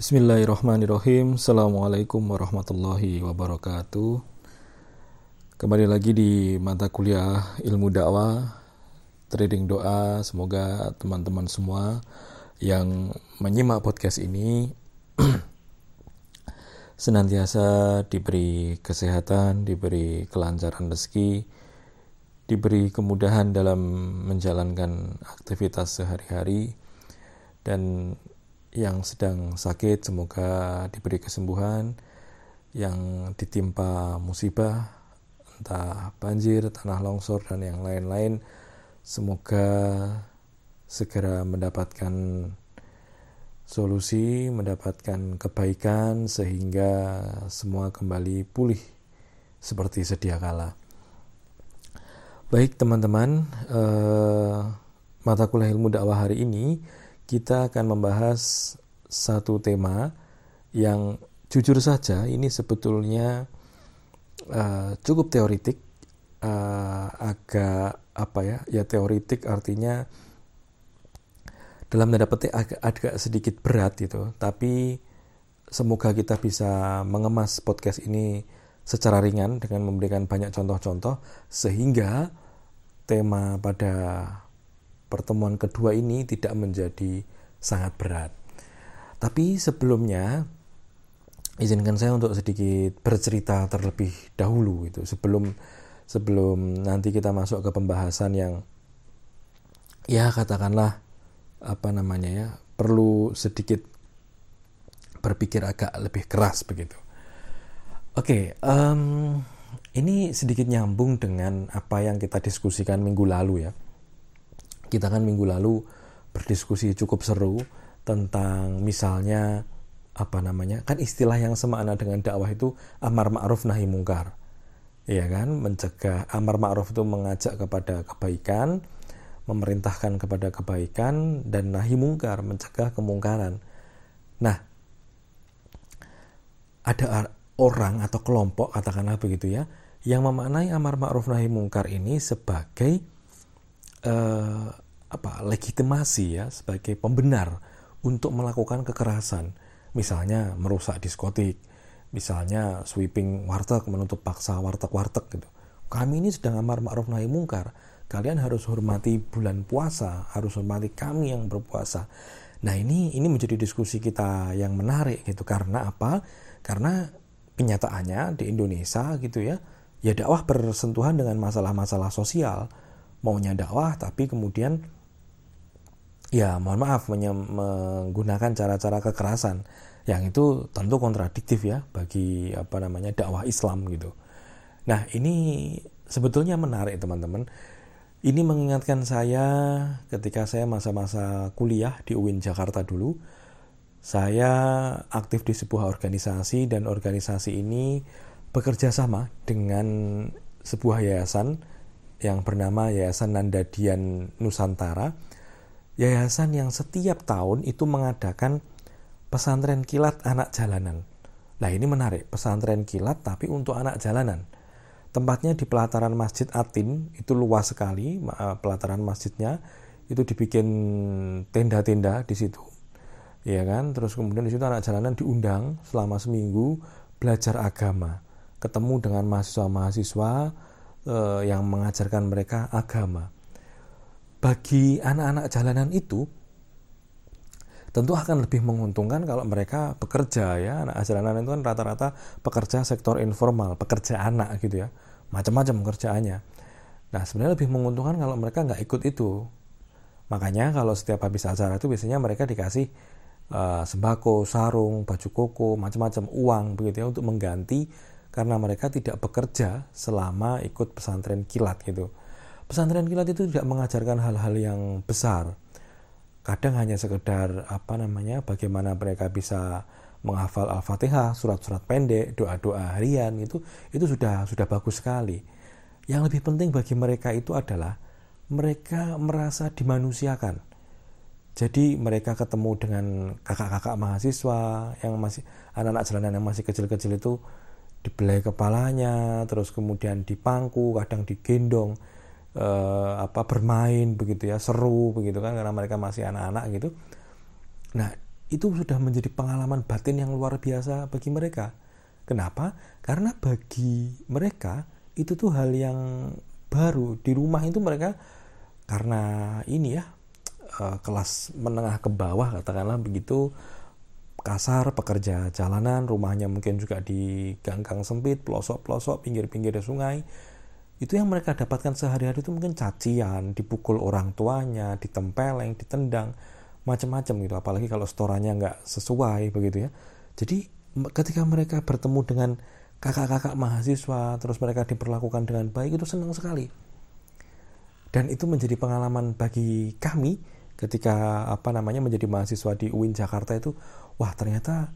Bismillahirrahmanirrahim. Assalamualaikum warahmatullahi wabarakatuh. Kembali lagi di mata kuliah ilmu dakwah Trading doa. Semoga teman-teman semua Yang menyimak podcast ini Senantiasa diberi kesehatan Diberi kelancaran rezeki Diberi kemudahan dalam menjalankan aktivitas sehari-hari Dan yang sedang sakit semoga diberi kesembuhan yang ditimpa musibah entah banjir, tanah longsor dan yang lain-lain semoga segera mendapatkan solusi, mendapatkan kebaikan sehingga semua kembali pulih seperti sedia kala. Baik teman-teman, eh, mata kuliah ilmu dakwah hari ini kita akan membahas satu tema yang jujur saja ini sebetulnya uh, cukup teoritik, uh, agak apa ya, ya teoritik artinya dalam tanda petik agak, agak sedikit berat gitu, tapi semoga kita bisa mengemas podcast ini secara ringan dengan memberikan banyak contoh-contoh sehingga tema pada pertemuan kedua ini tidak menjadi sangat berat. Tapi sebelumnya izinkan saya untuk sedikit bercerita terlebih dahulu itu sebelum sebelum nanti kita masuk ke pembahasan yang ya katakanlah apa namanya ya perlu sedikit berpikir agak lebih keras begitu. Oke, okay, um, ini sedikit nyambung dengan apa yang kita diskusikan minggu lalu ya kita kan minggu lalu berdiskusi cukup seru tentang misalnya apa namanya kan istilah yang semakna dengan dakwah itu amar ma'ruf nahi mungkar. Ya kan? Mencegah amar ma'ruf itu mengajak kepada kebaikan memerintahkan kepada kebaikan dan nahi mungkar mencegah kemungkaran. Nah ada orang atau kelompok katakanlah begitu ya yang memaknai amar ma'ruf nahi mungkar ini sebagai uh, apa legitimasi ya sebagai pembenar untuk melakukan kekerasan, misalnya merusak diskotik, misalnya sweeping warteg menutup paksa warteg-warteg gitu. Kami ini sedang amar ma'ruf nahi mungkar. Kalian harus hormati bulan puasa, harus hormati kami yang berpuasa. Nah, ini ini menjadi diskusi kita yang menarik gitu karena apa? Karena kenyataannya di Indonesia gitu ya, ya dakwah bersentuhan dengan masalah-masalah sosial maunya dakwah tapi kemudian ya mohon maaf menggunakan cara-cara kekerasan yang itu tentu kontradiktif ya bagi apa namanya dakwah Islam gitu. Nah ini sebetulnya menarik teman-teman. Ini mengingatkan saya ketika saya masa-masa kuliah di UIN Jakarta dulu. Saya aktif di sebuah organisasi dan organisasi ini bekerja sama dengan sebuah yayasan yang bernama Yayasan Nandadian Nusantara. Yayasan yang setiap tahun itu mengadakan pesantren kilat anak jalanan. Nah ini menarik, pesantren kilat tapi untuk anak jalanan. Tempatnya di pelataran Masjid Atin, itu luas sekali pelataran masjidnya. Itu dibikin tenda-tenda di situ. Ya kan? Terus kemudian di situ anak jalanan diundang selama seminggu belajar agama. Ketemu dengan mahasiswa-mahasiswa, uh, yang mengajarkan mereka agama. Bagi anak-anak jalanan itu tentu akan lebih menguntungkan kalau mereka bekerja ya. Anak jalanan itu kan rata-rata pekerja sektor informal pekerja anak gitu ya. Macam-macam pekerjaannya nah sebenarnya lebih menguntungkan kalau mereka nggak ikut itu. Makanya kalau setiap habis acara itu biasanya mereka dikasih uh, sembako sarung baju koko macam-macam uang begitu ya untuk mengganti karena mereka tidak bekerja selama ikut pesantren kilat gitu. Pesantren kilat itu tidak mengajarkan hal-hal yang besar. Kadang hanya sekedar apa namanya bagaimana mereka bisa menghafal Al-Fatihah, surat-surat pendek, doa-doa harian itu itu sudah sudah bagus sekali. Yang lebih penting bagi mereka itu adalah mereka merasa dimanusiakan. Jadi mereka ketemu dengan kakak-kakak mahasiswa yang masih anak-anak jalanan yang masih kecil-kecil itu dibelai kepalanya, terus kemudian dipangku, kadang digendong, eh, apa bermain begitu ya, seru begitu kan karena mereka masih anak-anak gitu. Nah, itu sudah menjadi pengalaman batin yang luar biasa bagi mereka. Kenapa? Karena bagi mereka itu tuh hal yang baru di rumah itu mereka karena ini ya eh, kelas menengah ke bawah katakanlah begitu kasar pekerja jalanan rumahnya mungkin juga di gang-gang sempit pelosok-pelosok pinggir-pinggir sungai itu yang mereka dapatkan sehari-hari itu mungkin cacian dipukul orang tuanya ditempeleng ditendang macam-macam gitu. Apalagi kalau setorannya nggak sesuai begitu ya. Jadi ketika mereka bertemu dengan kakak-kakak mahasiswa terus mereka diperlakukan dengan baik itu senang sekali. Dan itu menjadi pengalaman bagi kami ketika apa namanya menjadi mahasiswa di UIN Jakarta itu wah ternyata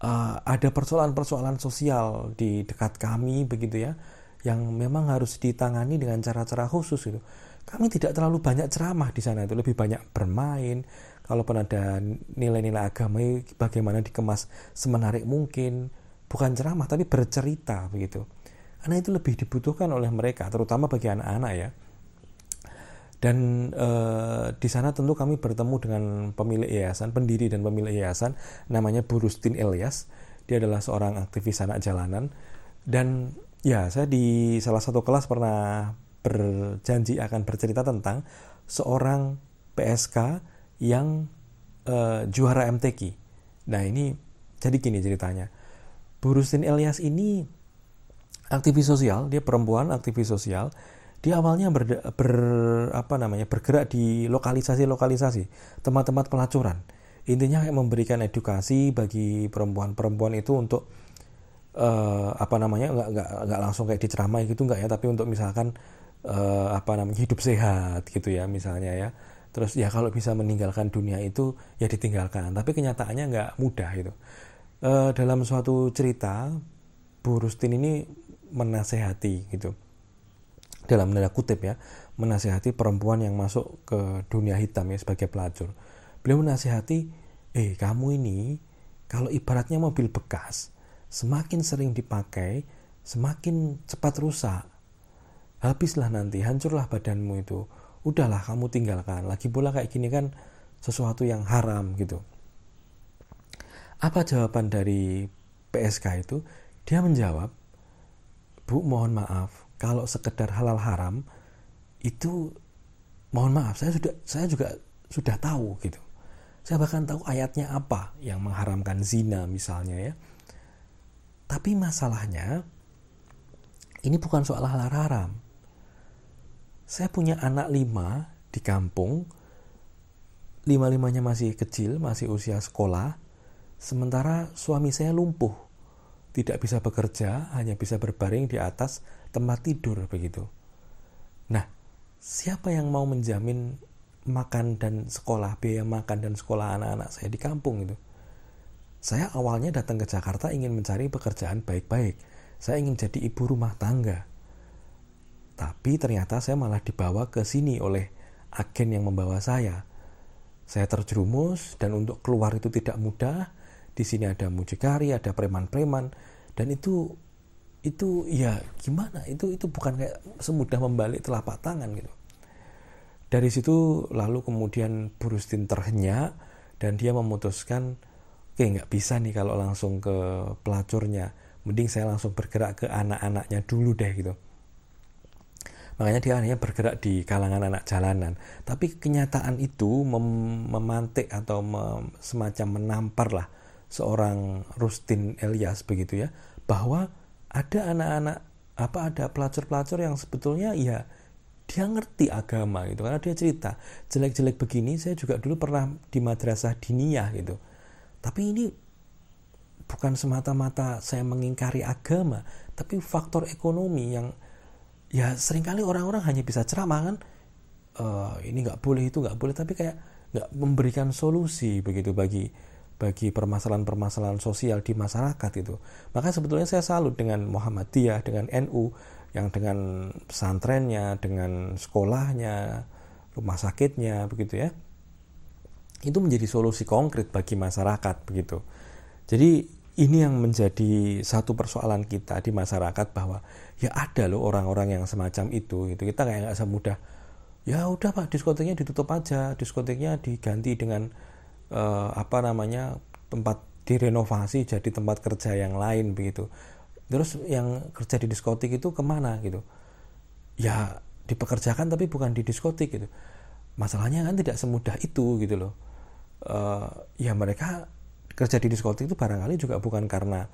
uh, ada persoalan-persoalan sosial di dekat kami begitu ya yang memang harus ditangani dengan cara-cara khusus itu kami tidak terlalu banyak ceramah di sana itu lebih banyak bermain. Kalaupun ada nilai-nilai agama bagaimana dikemas semenarik mungkin. Bukan ceramah tapi bercerita begitu. Karena itu lebih dibutuhkan oleh mereka terutama bagi anak-anak ya. Dan e, di sana tentu kami bertemu dengan pemilik yayasan pendiri dan pemilik yayasan namanya Burustin Elias. Dia adalah seorang aktivis anak jalanan. Dan ya saya di salah satu kelas pernah berjanji akan bercerita tentang seorang PSK yang uh, juara MTQ. Nah ini jadi gini ceritanya. Burustin Elias ini aktivis sosial, dia perempuan aktivis sosial. Dia awalnya ber, ber apa namanya bergerak di lokalisasi-lokalisasi tempat-tempat pelacuran. Intinya memberikan edukasi bagi perempuan-perempuan itu untuk uh, apa namanya nggak nggak nggak langsung kayak diceramai gitu nggak ya, tapi untuk misalkan uh, apa namanya hidup sehat gitu ya misalnya ya. Terus ya kalau bisa meninggalkan dunia itu ya ditinggalkan. Tapi kenyataannya nggak mudah itu uh, dalam suatu cerita Bu Rustin ini menasehati gitu. Dalam tanda kutip ya menasehati perempuan yang masuk ke dunia hitam ya sebagai pelacur. Beliau menasehati eh kamu ini kalau ibaratnya mobil bekas semakin sering dipakai semakin cepat rusak habislah nanti, hancurlah badanmu itu. Udahlah kamu tinggalkan. Lagi pula kayak gini kan sesuatu yang haram gitu. Apa jawaban dari PSK itu? Dia menjawab, Bu mohon maaf, kalau sekedar halal haram itu mohon maaf saya sudah saya juga sudah tahu gitu. Saya bahkan tahu ayatnya apa yang mengharamkan zina misalnya ya. Tapi masalahnya ini bukan soal halal haram. Saya punya anak lima di kampung. Lima-limanya masih kecil masih usia sekolah. Sementara suami saya lumpuh. Tidak bisa bekerja hanya bisa berbaring di atas tempat tidur begitu. Nah siapa yang mau menjamin makan dan sekolah biaya makan dan sekolah anak-anak saya di kampung itu saya awalnya datang ke Jakarta ingin mencari pekerjaan baik-baik saya ingin jadi ibu rumah tangga tapi ternyata saya malah dibawa ke sini oleh agen yang membawa saya. Saya terjerumus dan untuk keluar itu tidak mudah. Di sini ada mucikari, ada preman-preman dan itu itu ya gimana? Itu itu bukan kayak semudah membalik telapak tangan gitu. Dari situ lalu kemudian Burustin terhenyak dan dia memutuskan oke nggak bisa nih kalau langsung ke pelacurnya. Mending saya langsung bergerak ke anak-anaknya dulu deh gitu. Makanya dia hanya bergerak di kalangan anak jalanan. Tapi kenyataan itu mem memantik atau mem semacam menampar lah seorang Rustin Elias begitu ya bahwa ada anak-anak apa ada pelacur-pelacur yang sebetulnya ya dia ngerti agama gitu. Karena dia cerita jelek-jelek begini saya juga dulu pernah di madrasah diniyah gitu tapi ini bukan semata-mata saya mengingkari agama tapi faktor ekonomi yang ya sering kali orang-orang hanya bisa ceramah kan. Uh, ini nggak boleh itu nggak boleh tapi kayak nggak memberikan solusi begitu bagi bagi permasalahan-permasalahan sosial di masyarakat itu. Maka sebetulnya saya salut dengan Muhammadiyah dengan NU yang dengan pesantrennya dengan sekolahnya rumah sakitnya begitu ya itu menjadi solusi konkret bagi masyarakat begitu. Jadi ini yang menjadi satu persoalan kita di masyarakat bahwa ya ada loh orang-orang yang semacam itu gitu. Kita kayak nggak semudah. Ya udah pak diskoteknya ditutup aja. Diskoteknya diganti dengan uh, apa namanya tempat direnovasi jadi tempat kerja yang lain begitu. Terus yang kerja di diskotik itu ke mana gitu? Ya dipekerjakan tapi bukan di diskotik gitu. Masalahnya kan tidak semudah itu gitu loh uh, ya mereka kerja di diskotik itu barangkali juga bukan karena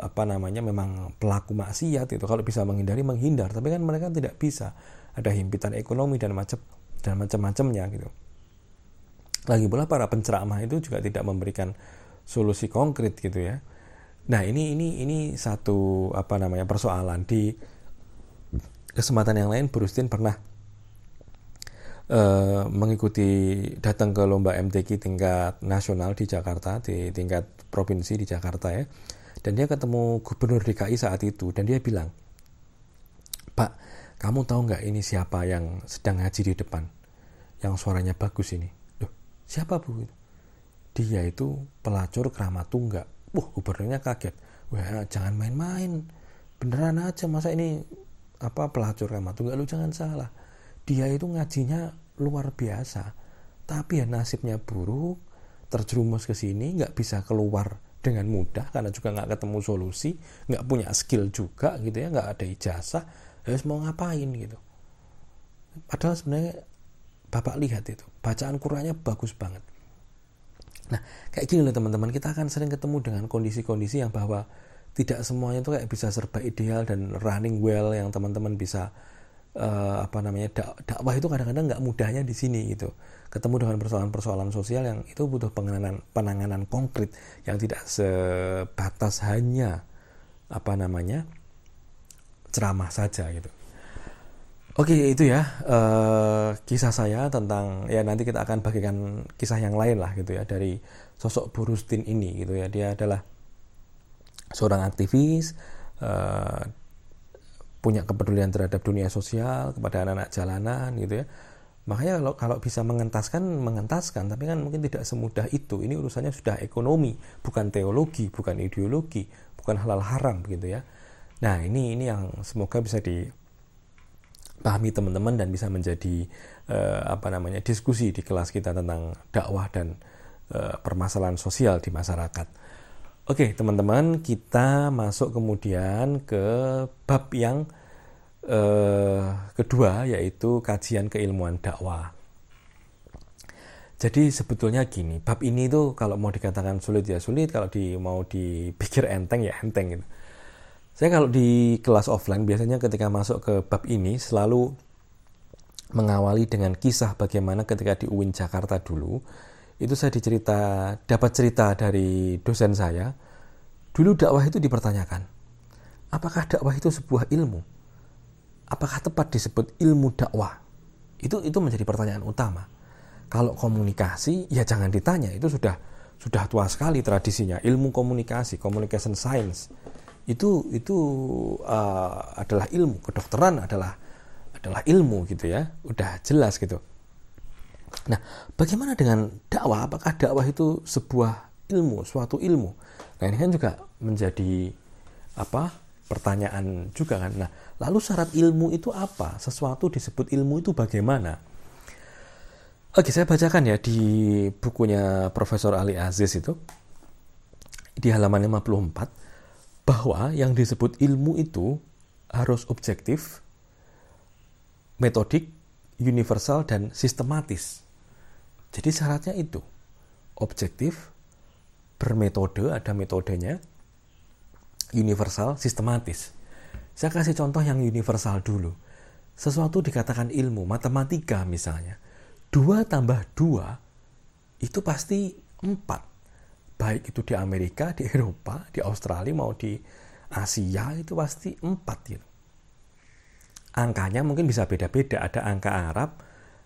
apa namanya memang pelaku maksiat itu kalau bisa menghindari menghindar. Tapi kan mereka tidak bisa. Ada himpitan ekonomi dan macam dan macam-macamnya gitu. Lagi pula para penceramah itu juga tidak memberikan solusi konkret gitu ya. Nah ini ini ini satu apa namanya persoalan. Di kesempatan yang lain Brustin pernah uh, mengikuti datang ke lomba MTQ tingkat nasional di Jakarta di tingkat provinsi di Jakarta ya. Dan dia ketemu gubernur DKI saat itu dan dia bilang Pak kamu tahu nggak ini siapa yang sedang ngaji di depan? Yang suaranya bagus ini. Loh, siapa bu? Dia itu pelacur keramat tunggal wah gubernurnya kaget. Wah jangan main-main. Beneran aja masa ini apa pelacur keramat tunggal lu jangan salah dia itu ngajinya luar biasa. Tapi ya nasibnya buruk terjerumus ke sini nggak bisa keluar dengan mudah karena juga nggak ketemu solusi nggak punya skill juga gitu ya nggak ada ijazah. Harus mau ngapain gitu? Padahal sebenarnya bapak lihat itu bacaan Qurannya bagus banget. Nah kayak gini loh teman-teman kita akan sering ketemu dengan kondisi-kondisi yang bahwa tidak semuanya itu kayak bisa serba ideal dan running well yang teman-teman bisa uh, apa namanya dak dakwah itu kadang-kadang nggak mudahnya di sini gitu ketemu dengan persoalan-persoalan sosial yang itu butuh penanganan penanganan konkret yang tidak sebatas hanya apa namanya ceramah saja gitu. Oke itu ya uh, kisah saya tentang ya nanti kita akan bagikan kisah yang lain lah gitu ya dari sosok Burustin ini gitu ya dia adalah seorang aktivis uh, punya kepedulian terhadap dunia sosial kepada anak-anak jalanan gitu ya Makanya kalau kalau bisa mengentaskan, mengentaskan, tapi kan mungkin tidak semudah itu. Ini urusannya sudah ekonomi, bukan teologi, bukan ideologi, bukan halal haram begitu ya. Nah, ini ini yang semoga bisa dipahami teman-teman dan bisa menjadi uh, apa namanya diskusi di kelas kita tentang dakwah dan uh, permasalahan sosial di masyarakat. Oke, teman-teman, kita masuk kemudian ke bab yang eh, kedua yaitu kajian keilmuan dakwah. Jadi sebetulnya gini, bab ini itu kalau mau dikatakan sulit ya sulit, kalau di mau dipikir enteng ya enteng gitu. Saya kalau di kelas offline biasanya ketika masuk ke bab ini selalu mengawali dengan kisah bagaimana ketika di UIN Jakarta dulu itu saya dicerita dapat cerita dari dosen saya dulu dakwah itu dipertanyakan apakah dakwah itu sebuah ilmu apakah tepat disebut ilmu dakwah? Itu itu menjadi pertanyaan utama. Kalau komunikasi ya jangan ditanya, itu sudah sudah tua sekali tradisinya. Ilmu komunikasi, communication science itu itu uh, adalah ilmu, kedokteran adalah adalah ilmu gitu ya. Udah jelas gitu. Nah, bagaimana dengan dakwah? Apakah dakwah itu sebuah ilmu, suatu ilmu? Nah, ini kan juga menjadi apa? pertanyaan juga kan. Nah, lalu syarat ilmu itu apa? Sesuatu disebut ilmu itu bagaimana? Oke, saya bacakan ya di bukunya Profesor Ali Aziz itu di halaman 54 bahwa yang disebut ilmu itu harus objektif, metodik, universal dan sistematis. Jadi syaratnya itu objektif, bermetode, ada metodenya, universal, sistematis. Saya kasih contoh yang universal dulu. Sesuatu dikatakan ilmu, matematika misalnya. Dua tambah dua itu pasti empat. Baik itu di Amerika, di Eropa, di Australia, mau di Asia itu pasti empat gitu. Angkanya mungkin bisa beda-beda. Ada angka Arab,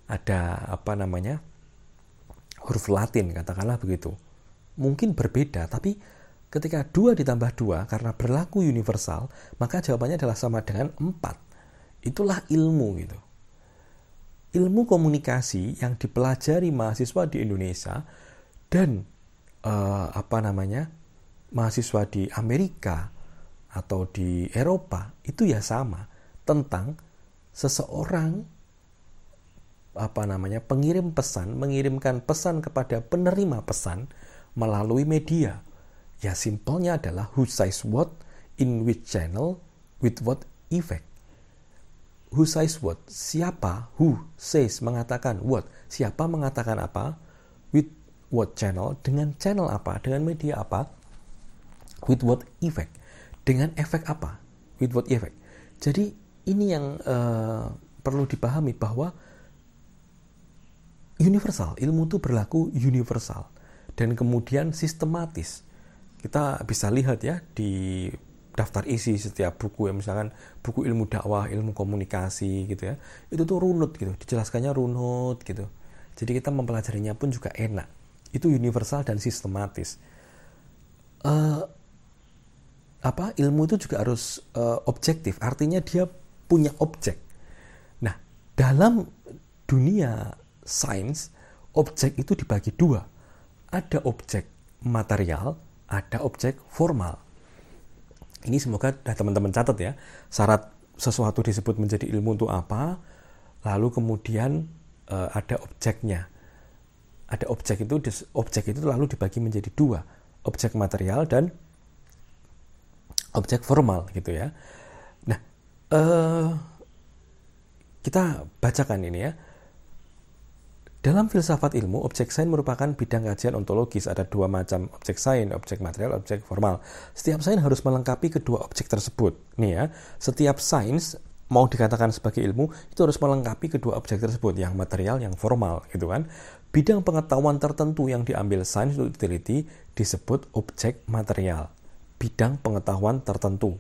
ada apa namanya huruf Latin katakanlah begitu. Mungkin berbeda, tapi Ketika dua ditambah dua karena berlaku universal, maka jawabannya adalah sama dengan empat. Itulah ilmu gitu. Ilmu komunikasi yang dipelajari mahasiswa di Indonesia dan uh, apa namanya mahasiswa di Amerika atau di Eropa itu ya sama tentang seseorang apa namanya pengirim pesan mengirimkan pesan kepada penerima pesan melalui media. Ya simpelnya adalah who says what in which channel with what effect. Who says what? Siapa? Who says mengatakan what? Siapa mengatakan apa? With what channel? Dengan channel apa? Dengan media apa? With what effect? Dengan efek apa? With what effect? Jadi ini yang uh, perlu dipahami bahwa universal. Ilmu itu berlaku universal dan kemudian sistematis. Kita bisa lihat ya di daftar isi setiap buku ya misalkan buku ilmu dakwah, ilmu komunikasi gitu ya. Itu tuh runut gitu, dijelaskannya runut gitu. Jadi kita mempelajarinya pun juga enak. Itu universal dan sistematis. Uh, apa ilmu itu juga harus uh, objektif, artinya dia punya objek. Nah, dalam dunia sains, objek itu dibagi dua. Ada objek material, ada objek formal. Ini semoga teman-teman catat ya. Syarat sesuatu disebut menjadi ilmu untuk apa, lalu kemudian e, ada objeknya. Ada objek itu, objek itu lalu dibagi menjadi dua, objek material dan objek formal gitu ya. Nah, e, kita bacakan ini ya. Dalam filsafat ilmu, objek sains merupakan bidang kajian ontologis. Ada dua macam objek sains, objek material, objek formal. Setiap sains harus melengkapi kedua objek tersebut. Nih ya, setiap sains mau dikatakan sebagai ilmu itu harus melengkapi kedua objek tersebut, yang material, yang formal, gitu kan. Bidang pengetahuan tertentu yang diambil sains untuk diteliti disebut objek material. Bidang pengetahuan tertentu.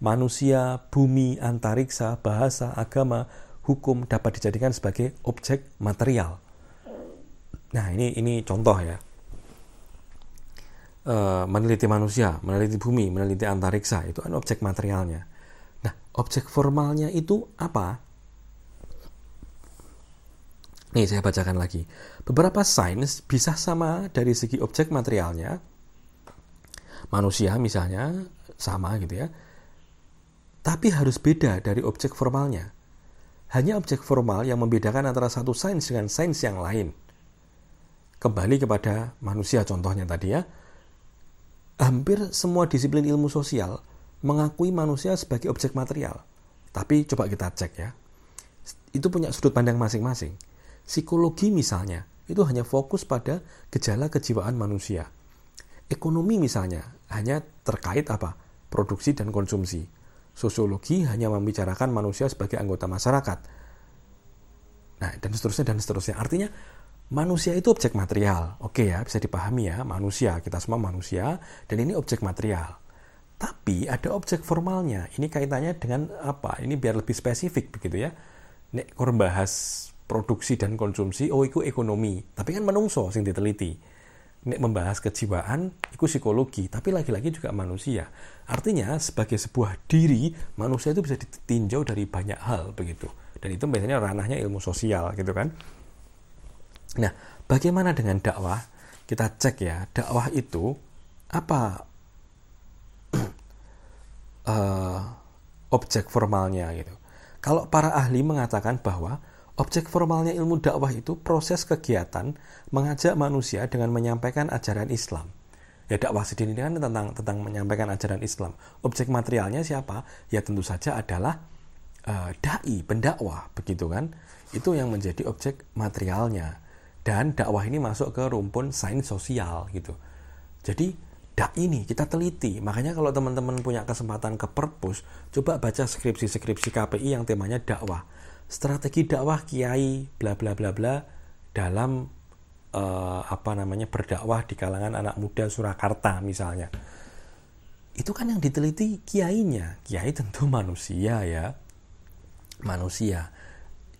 Manusia, bumi, antariksa, bahasa, agama, hukum dapat dijadikan sebagai objek material. Nah, ini ini contoh ya. E, meneliti manusia, meneliti bumi, meneliti antariksa itu kan objek materialnya. Nah, objek formalnya itu apa? Nih, saya bacakan lagi. Beberapa sains bisa sama dari segi objek materialnya. Manusia misalnya sama gitu ya. Tapi harus beda dari objek formalnya hanya objek formal yang membedakan antara satu sains dengan sains yang lain. Kembali kepada manusia contohnya tadi ya. Hampir semua disiplin ilmu sosial mengakui manusia sebagai objek material. Tapi coba kita cek ya. Itu punya sudut pandang masing-masing. Psikologi misalnya, itu hanya fokus pada gejala kejiwaan manusia. Ekonomi misalnya, hanya terkait apa? Produksi dan konsumsi Sosiologi hanya membicarakan manusia sebagai anggota masyarakat. Nah, dan seterusnya dan seterusnya. Artinya manusia itu objek material. Oke ya, bisa dipahami ya, manusia, kita semua manusia dan ini objek material. Tapi ada objek formalnya. Ini kaitannya dengan apa? Ini biar lebih spesifik begitu ya. Nek bahas produksi dan konsumsi, oh itu ekonomi. Tapi kan menungso sing diteliti membahas kejiwaan itu psikologi tapi lagi-lagi juga manusia. Artinya sebagai sebuah diri manusia itu bisa ditinjau dari banyak hal begitu. Dan itu biasanya ranahnya ilmu sosial gitu kan? Nah bagaimana dengan dakwah? Kita cek ya dakwah itu apa uh, objek formalnya gitu. Kalau para ahli mengatakan bahwa Objek formalnya ilmu dakwah itu proses kegiatan mengajak manusia dengan menyampaikan ajaran Islam. Ya dakwah sendiri ini kan tentang tentang menyampaikan ajaran Islam. Objek materialnya siapa? Ya tentu saja adalah uh, dai, pendakwah, begitu kan? Itu yang menjadi objek materialnya. Dan dakwah ini masuk ke rumpun sains sosial gitu. Jadi dai ini kita teliti. Makanya kalau teman-teman punya kesempatan ke perpus, coba baca skripsi-skripsi KPI yang temanya dakwah strategi dakwah kiai bla bla bla bla dalam uh, apa namanya berdakwah di kalangan anak muda Surakarta misalnya. Itu kan yang diteliti kiainya. Kiai tentu manusia ya. Manusia.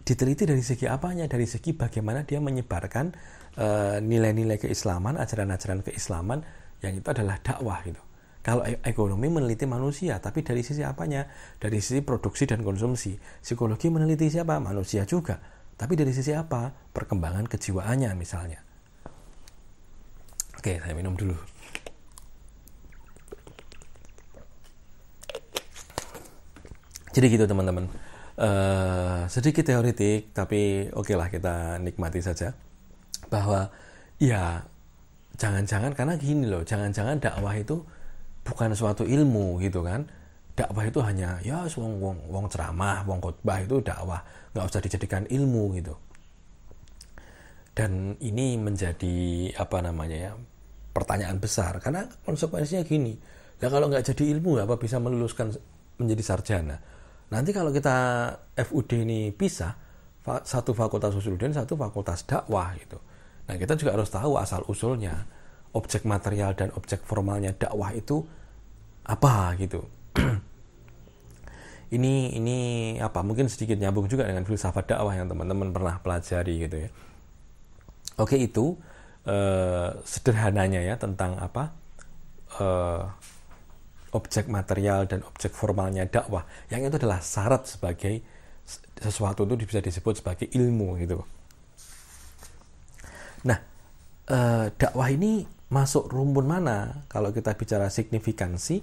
Diteliti dari segi apanya? Dari segi bagaimana dia menyebarkan uh, nilai-nilai keislaman ajaran-ajaran keislaman yang itu adalah dakwah gitu kalau e- ekonomi meneliti manusia, tapi dari sisi apanya? Dari sisi produksi dan konsumsi. Psikologi meneliti siapa? Manusia juga. Tapi dari sisi apa? Perkembangan kejiwaannya misalnya. Oke, saya minum dulu. Jadi gitu teman-teman. uh, sedikit teoritik tapi oke lah kita nikmati saja bahwa ya jangan-jangan karena gini loh jangan-jangan dakwah itu bukan suatu ilmu gitu kan. Dakwah itu hanya ya wong wong wong ceramah wong khotbah itu dakwah. Nggak usah dijadikan ilmu gitu. Dan ini menjadi apa namanya ya pertanyaan besar. Karena konsekuensinya gini ya kalau nggak jadi ilmu apa bisa meluluskan menjadi sarjana. Nanti kalau kita FUD ini pisah satu fakultas usuluddin satu fakultas dakwah gitu. Nah kita juga harus tahu asal usulnya objek material dan objek formalnya dakwah itu apa gitu. Ini ini apa? Mungkin sedikit nyambung juga dengan filsafat dakwah yang teman-teman pernah pelajari gitu ya. Oke itu eh, sederhananya ya tentang apa? Eh, objek material dan objek formalnya dakwah. Yang itu adalah syarat sebagai sesuatu itu bisa disebut sebagai ilmu gitu. Nah eh, dakwah ini masuk rumpun mana? Kalau kita bicara signifikansi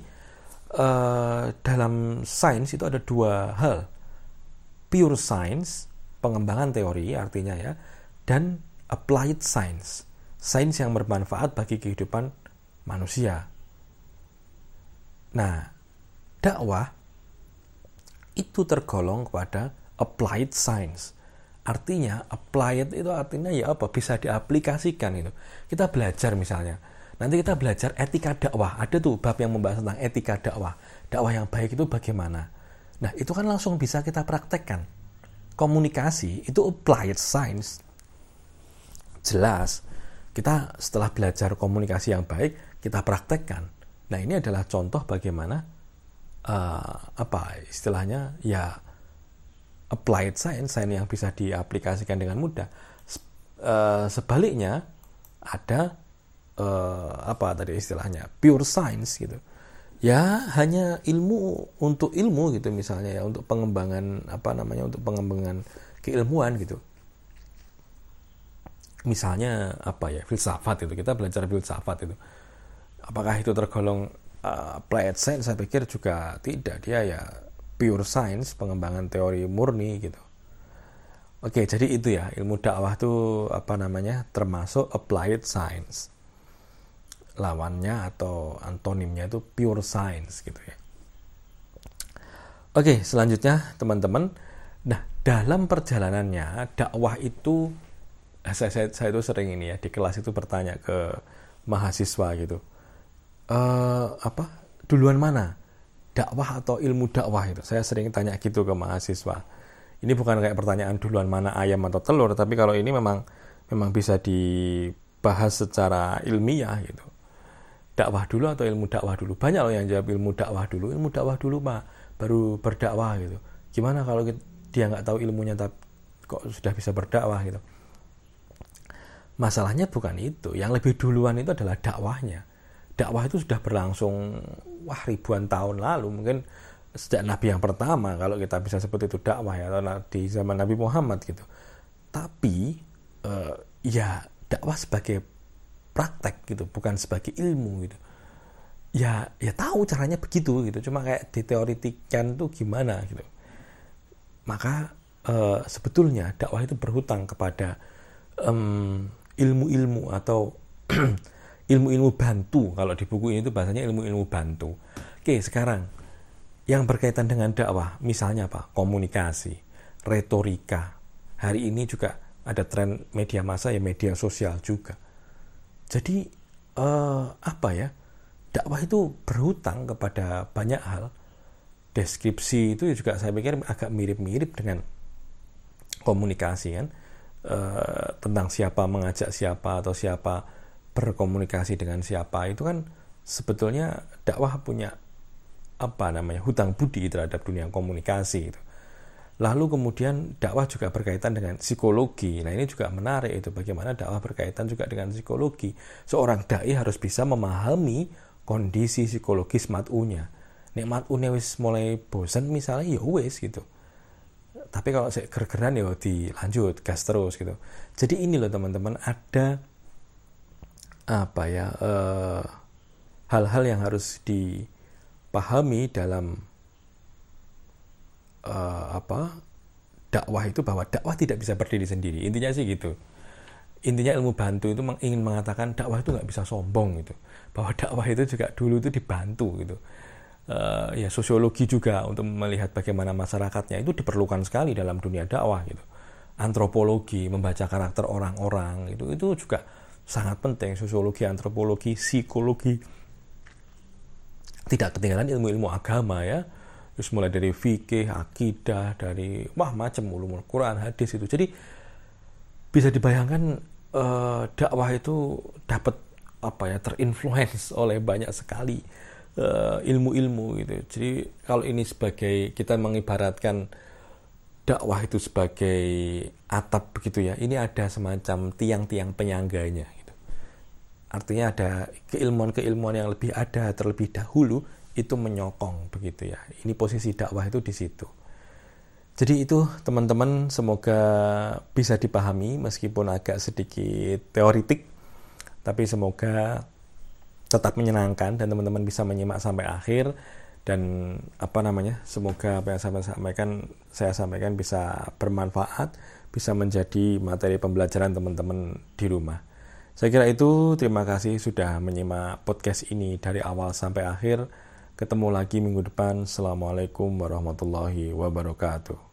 eh, dalam sains itu ada dua hal. Pure science pengembangan teori artinya ya dan applied science sains yang bermanfaat bagi kehidupan manusia. Nah, dakwah itu tergolong kepada applied science. Artinya applied itu artinya ya apa? Bisa diaplikasikan itu. Kita belajar misalnya. Nanti kita belajar etika dakwah. Ada tuh bab yang membahas tentang etika dakwah. Dakwah yang baik itu bagaimana? Nah, itu kan langsung bisa kita praktekkan. Komunikasi itu applied science. Jelas, kita setelah belajar komunikasi yang baik, kita praktekkan Nah ini adalah contoh bagaimana uh, apa istilahnya ya applied science, science yang bisa diaplikasikan dengan mudah. Uh, sebaliknya ada uh, apa tadi istilahnya pure science gitu. Ya hanya ilmu untuk ilmu gitu misalnya ya untuk pengembangan apa namanya untuk pengembangan keilmuan gitu. Misalnya apa ya filsafat itu kita belajar filsafat itu apakah itu tergolong uh, applied science saya pikir juga tidak dia ya pure science pengembangan teori murni gitu. Oke jadi itu ya ilmu dakwah itu apa namanya termasuk applied science. Lawannya atau antonimnya itu pure science gitu ya. Oke selanjutnya teman-teman. Nah dalam perjalanannya dakwah itu saya, saya, saya itu sering ini ya di kelas itu bertanya ke mahasiswa gitu. Uh, apa? Duluan mana dakwah atau ilmu dakwah itu. Saya sering tanya gitu ke mahasiswa. Ini bukan kayak pertanyaan duluan mana ayam atau telur tapi kalau ini memang memang bisa dibahas secara ilmiah gitu. Dakwah dulu atau ilmu dakwah dulu? Banyak loh yang jawab ilmu dakwah dulu ilmu dakwah dulu pak. Baru berdakwah gitu. Gimana kalau dia nggak tahu ilmunya tapi kok sudah bisa berdakwah gitu? Masalahnya bukan itu. Yang lebih duluan itu adalah dakwahnya dakwah itu sudah berlangsung wah ribuan tahun lalu mungkin sejak Nabi yang pertama kalau kita bisa sebut itu dakwah ya atau di zaman Nabi Muhammad gitu. Tapi uh, ya dakwah sebagai praktek gitu bukan sebagai ilmu gitu. Ya ya tahu caranya begitu gitu cuma kayak diteoritikan tuh gimana gitu. Maka uh, sebetulnya dakwah itu berhutang kepada ilmu-ilmu um, atau ilmu-ilmu bantu. Kalau di buku ini itu bahasanya ilmu-ilmu bantu. Oke sekarang. Yang berkaitan dengan dakwah. Misalnya apa komunikasi retorika. Hari ini juga ada tren media massa ya media sosial juga. Jadi eh, apa ya? Dakwah itu berhutang kepada banyak hal. Deskripsi itu juga saya pikir agak mirip-mirip dengan komunikasi kan? Eh, tentang siapa mengajak siapa atau siapa berkomunikasi dengan siapa itu kan sebetulnya dakwah punya apa namanya hutang budi terhadap dunia komunikasi itu. Lalu kemudian dakwah juga berkaitan dengan psikologi. Nah ini juga menarik itu bagaimana dakwah berkaitan juga dengan psikologi. Seorang dai harus bisa memahami kondisi psikologis mat'unya. Nek mat'unya wis mulai bosan misalnya ya wis gitu. Tapi kalau saya gergeran ya dilanjut gas terus gitu. Jadi ini loh teman-teman ada apa ya eh, hal-hal uh, yang harus dipahami dalam uh, apa dakwah itu bahwa dakwah tidak bisa berdiri sendiri. Intinya sih gitu. Intinya ilmu bantu itu ingin mengatakan dakwah itu nggak bisa sombong gitu. Bahwa dakwah itu juga dulu itu dibantu gitu. Uh, ya sosiologi juga untuk melihat bagaimana masyarakatnya itu diperlukan sekali dalam dunia dakwah gitu. Antropologi membaca karakter orang-orang itu itu juga sangat penting sosiologi antropologi psikologi tidak ketinggalan ilmu-ilmu agama ya terus mulai dari fikih akidah dari wah macam ulumul Quran hadis itu jadi bisa dibayangkan uh, dakwah itu dapat apa ya terinfluence oleh banyak sekali uh, ilmu-ilmu gitu. Jadi kalau ini sebagai kita mengibaratkan dakwah itu sebagai atap begitu ya. Ini ada semacam tiang-tiang penyangganya. Artinya ada keilmuan-keilmuan yang lebih ada terlebih dahulu itu menyokong begitu ya. Ini posisi dakwah itu di situ. Jadi itu teman-teman semoga bisa dipahami meskipun agak sedikit teoritik tapi semoga tetap menyenangkan dan teman-teman bisa menyimak sampai akhir dan apa namanya semoga apa yang saya sampaikan saya sampaikan bisa bermanfaat bisa menjadi materi pembelajaran teman-teman di rumah. Saya kira itu terima kasih sudah menyimak podcast ini dari awal sampai akhir. Ketemu lagi minggu depan. Assalamualaikum warahmatullahi wabarakatuh.